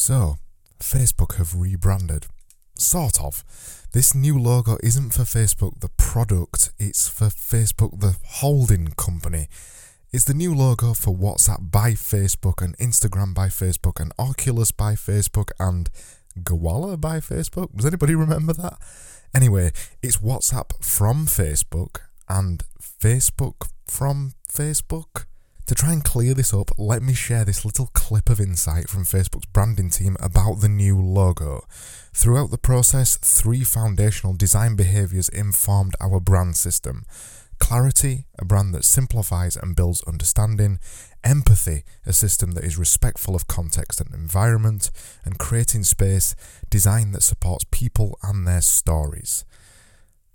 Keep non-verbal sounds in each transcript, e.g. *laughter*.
So, Facebook have rebranded. Sort of. This new logo isn't for Facebook, the product, it's for Facebook, the holding company. It's the new logo for WhatsApp by Facebook and Instagram by Facebook and Oculus by Facebook and Gowalla by Facebook. Does anybody remember that? Anyway, it's WhatsApp from Facebook and Facebook from Facebook. To try and clear this up, let me share this little clip of insight from Facebook's branding team about the new logo. Throughout the process, three foundational design behaviours informed our brand system clarity, a brand that simplifies and builds understanding, empathy, a system that is respectful of context and environment, and creating space, design that supports people and their stories.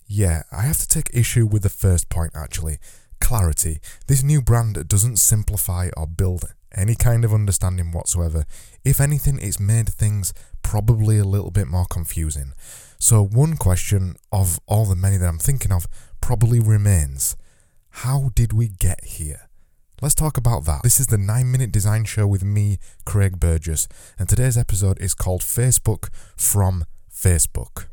Yeah, I have to take issue with the first point actually clarity. This new brand doesn't simplify or build any kind of understanding whatsoever. If anything, it's made things probably a little bit more confusing. So, one question of all the many that I'm thinking of probably remains how did we get here? Let's talk about that. This is the 9 Minute Design Show with me, Craig Burgess, and today's episode is called Facebook from Facebook.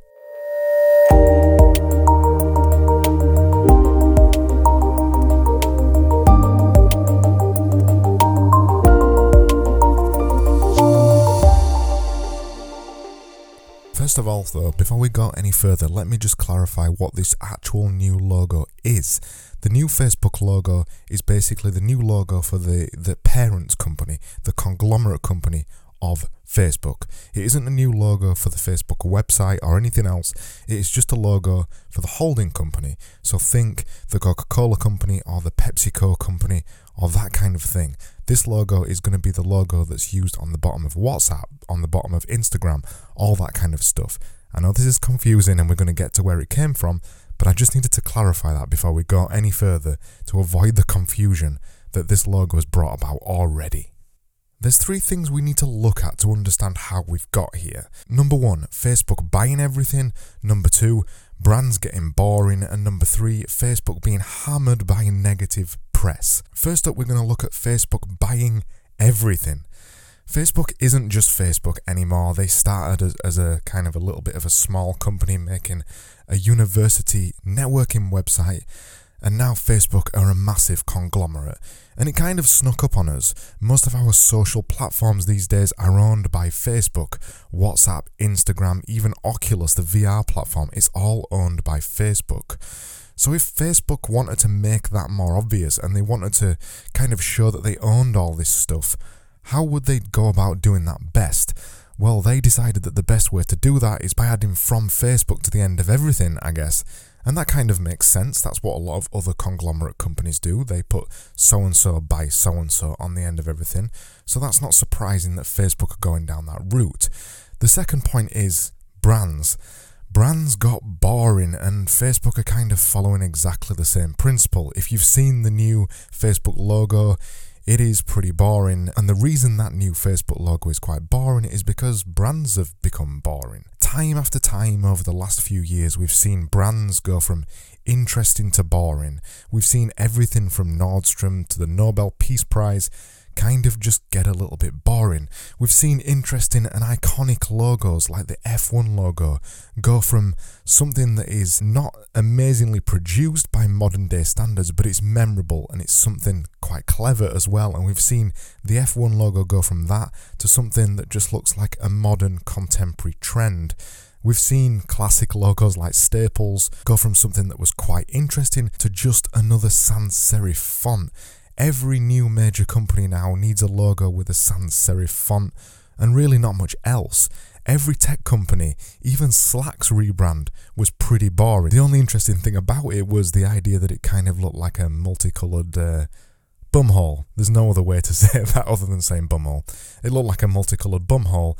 First of all, though, before we go any further, let me just clarify what this actual new logo is. The new Facebook logo is basically the new logo for the, the parent company, the conglomerate company of Facebook. It isn't a new logo for the Facebook website or anything else. It is just a logo for the holding company. So think the Coca Cola company or the PepsiCo company or that kind of thing. This logo is going to be the logo that's used on the bottom of WhatsApp, on the bottom of Instagram, all that kind of stuff. I know this is confusing and we're going to get to where it came from, but I just needed to clarify that before we go any further to avoid the confusion that this logo has brought about already. There's three things we need to look at to understand how we've got here. Number one, Facebook buying everything. Number two, brands getting boring. And number three, Facebook being hammered by negative press. First up, we're going to look at Facebook buying everything. Facebook isn't just Facebook anymore. They started as, as, a kind of a little bit of a small company making a university networking website, and now Facebook are a massive conglomerate. And it kind of snuck up on us. Most of our social platforms these days are owned by Facebook. WhatsApp, Instagram, even Oculus, the VR platform, it's all owned by Facebook. So if Facebook wanted to make that more obvious and they wanted to kind of show that they owned all this stuff, how would they go about doing that best? Well, they decided that the best way to do that is by adding from Facebook to the end of everything, I guess. And that kind of makes sense. That's what a lot of other conglomerate companies do. They put so and so by so and so on the end of everything. So that's not surprising that Facebook are going down that route. The second point is brands. Brands got boring, and Facebook are kind of following exactly the same principle. If you've seen the new Facebook logo, it is pretty boring. And the reason that new Facebook logo is quite boring is because brands have become boring. Time after time over the last few years, we've seen brands go from interesting to boring. We've seen everything from Nordstrom to the Nobel Peace Prize kind of just get a little bit boring. We've seen interesting and iconic logos like the F1 logo go from something that is not amazingly produced by modern day standards, but it's memorable and it's something quite clever as well. And we've seen the F1 logo go from that to something that just looks like a modern contemporary trend. We've seen classic logos like Staples go from something that was quite interesting to just another sans serif font. Every new major company now needs a logo with a sans serif font, and really not much else. Every tech company, even Slack's rebrand, was pretty boring. The only interesting thing about it was the idea that it kind of looked like a multicoloured uh, bumhole. There's no other way to *laughs* say that other than saying bumhole. It looked like a multicoloured bumhole.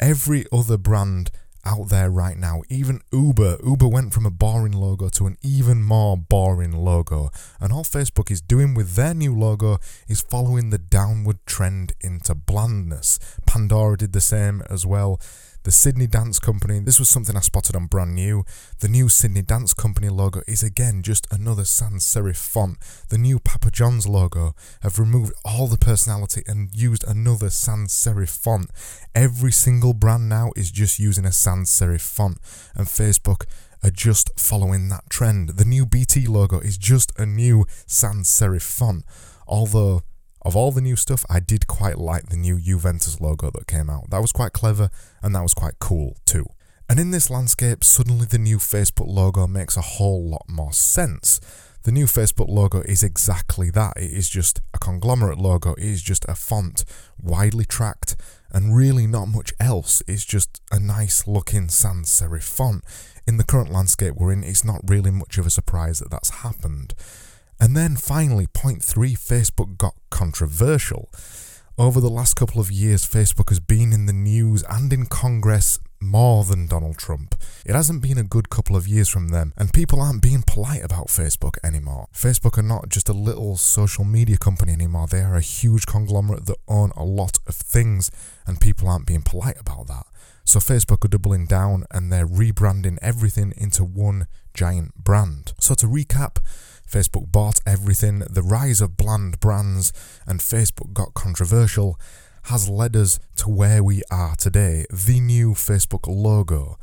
Every other brand out there right now. Even Uber, Uber went from a boring logo to an even more boring logo. And all Facebook is doing with their new logo is following the downward trend into blandness. Pandora did the same as well. The Sydney Dance Company, this was something I spotted on brand new. The new Sydney Dance Company logo is again just another sans serif font. The new Papa John's logo have removed all the personality and used another sans serif font. Every single brand now is just using a sans serif font, and Facebook are just following that trend. The new BT logo is just a new sans serif font, although of all the new stuff, I did quite like the new Juventus logo that came out. That was quite clever and that was quite cool too. And in this landscape, suddenly the new Facebook logo makes a whole lot more sense. The new Facebook logo is exactly that. It is just a conglomerate logo, it is just a font, widely tracked, and really not much else. It's just a nice looking sans serif font. In the current landscape we're in, it's not really much of a surprise that that's happened. And then finally, point three Facebook got controversial. Over the last couple of years, Facebook has been in the news and in Congress more than Donald Trump. It hasn't been a good couple of years from them, and people aren't being polite about Facebook anymore. Facebook are not just a little social media company anymore, they are a huge conglomerate that own a lot of things, and people aren't being polite about that. So Facebook are doubling down and they're rebranding everything into one giant brand. So to recap, Facebook bought everything, the rise of bland brands, and Facebook got controversial has led us to where we are today the new Facebook logo.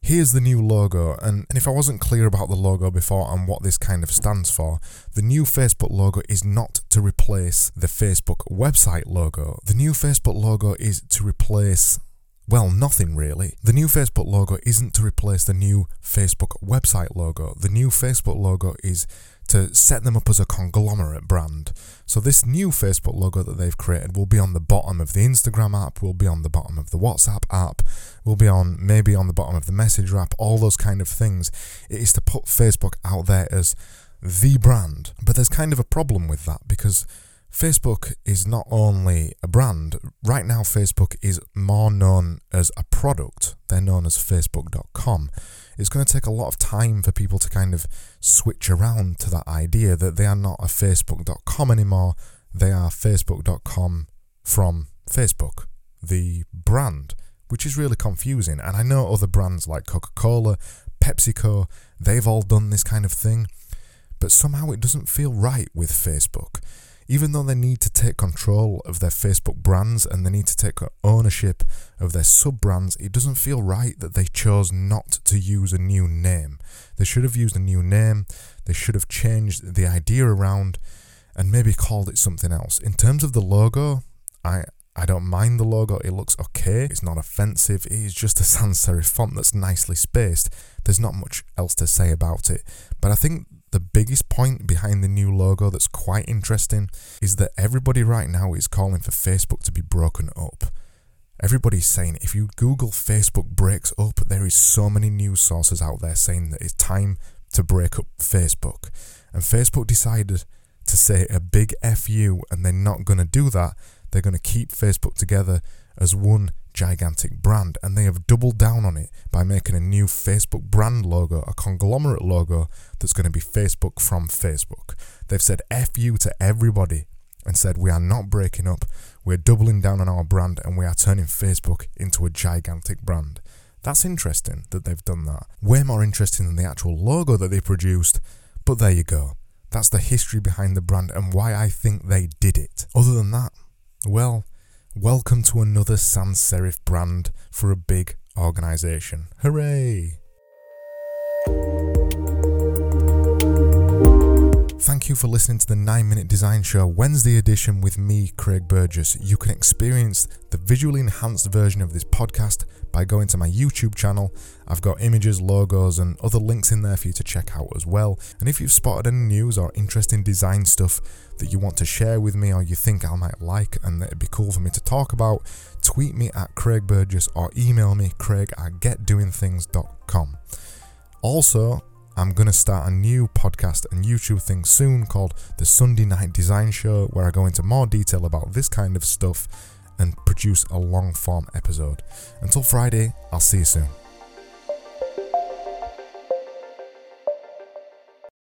Here's the new logo, and, and if I wasn't clear about the logo before and what this kind of stands for, the new Facebook logo is not to replace the Facebook website logo. The new Facebook logo is to replace well, nothing really. The new Facebook logo isn't to replace the new Facebook website logo. The new Facebook logo is to set them up as a conglomerate brand. So, this new Facebook logo that they've created will be on the bottom of the Instagram app, will be on the bottom of the WhatsApp app, will be on maybe on the bottom of the Messenger app, all those kind of things. It is to put Facebook out there as the brand. But there's kind of a problem with that because Facebook is not only a brand, right now, Facebook is more known as a product. They're known as Facebook.com. It's going to take a lot of time for people to kind of switch around to that idea that they are not a Facebook.com anymore, they are Facebook.com from Facebook, the brand, which is really confusing. And I know other brands like Coca Cola, PepsiCo, they've all done this kind of thing, but somehow it doesn't feel right with Facebook even though they need to take control of their Facebook brands and they need to take ownership of their sub brands, it doesn't feel right that they chose not to use a new name. They should have used a new name, they should have changed the idea around and maybe called it something else. In terms of the logo, I I don't mind the logo, it looks okay, it's not offensive, it is just a *laughs* sans serif font that's nicely spaced. There's not much else to say about it. But I think the biggest point behind the new logo that's quite interesting is that everybody right now is calling for Facebook to be broken up. Everybody's saying if you Google Facebook breaks up, there is so many news sources out there saying that it's time to break up Facebook. And Facebook decided to say a big FU and they're not going to do that. They're going to keep Facebook together as one gigantic brand, and they have doubled down on it by making a new Facebook brand logo, a conglomerate logo that's going to be Facebook from Facebook. They've said F you to everybody and said, We are not breaking up, we're doubling down on our brand, and we are turning Facebook into a gigantic brand. That's interesting that they've done that. Way more interesting than the actual logo that they produced, but there you go. That's the history behind the brand and why I think they did it. Other than that, well, Welcome to another sans serif brand for a big organisation. Hooray! Thank you for listening to the 9 Minute Design Show Wednesday edition with me, Craig Burgess. You can experience the visually enhanced version of this podcast by going to my YouTube channel. I've got images, logos, and other links in there for you to check out as well. And if you've spotted any news or interesting design stuff that you want to share with me or you think I might like and that it'd be cool for me to talk about, tweet me at Craig Burgess or email me craig at getdoingthings.com. Also, I'm going to start a new podcast and YouTube thing soon called The Sunday Night Design Show, where I go into more detail about this kind of stuff and produce a long form episode. Until Friday, I'll see you soon.